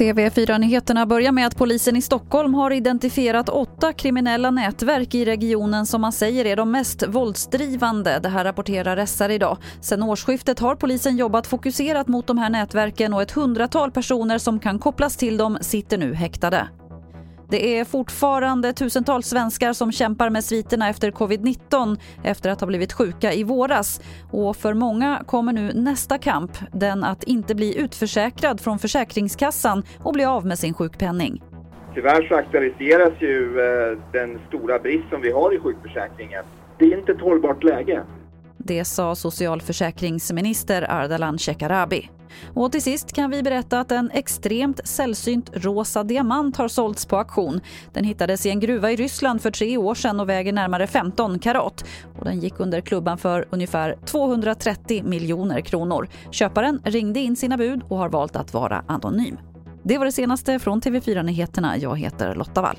TV4-nyheterna börjar med att polisen i Stockholm har identifierat åtta kriminella nätverk i regionen som man säger är de mest våldsdrivande. Det här rapporterar SR idag. Sen årsskiftet har polisen jobbat fokuserat mot de här nätverken och ett hundratal personer som kan kopplas till dem sitter nu häktade. Det är fortfarande tusentals svenskar som kämpar med sviterna efter covid-19 efter att ha blivit sjuka i våras. Och för många kommer nu nästa kamp, den att inte bli utförsäkrad från Försäkringskassan och bli av med sin sjukpenning. Tyvärr så aktualiseras ju eh, den stora brist som vi har i sjukförsäkringen. Det är inte ett hållbart läge. Det sa socialförsäkringsminister Ardalan Shekarabi. Och till sist kan vi berätta att en extremt sällsynt rosa diamant har sålts på auktion. Den hittades i en gruva i Ryssland för tre år sedan och väger närmare 15 karat. Och den gick under klubban för ungefär 230 miljoner kronor. Köparen ringde in sina bud och har valt att vara anonym. Det var det senaste från TV4 Nyheterna. Jag heter Lotta Wall.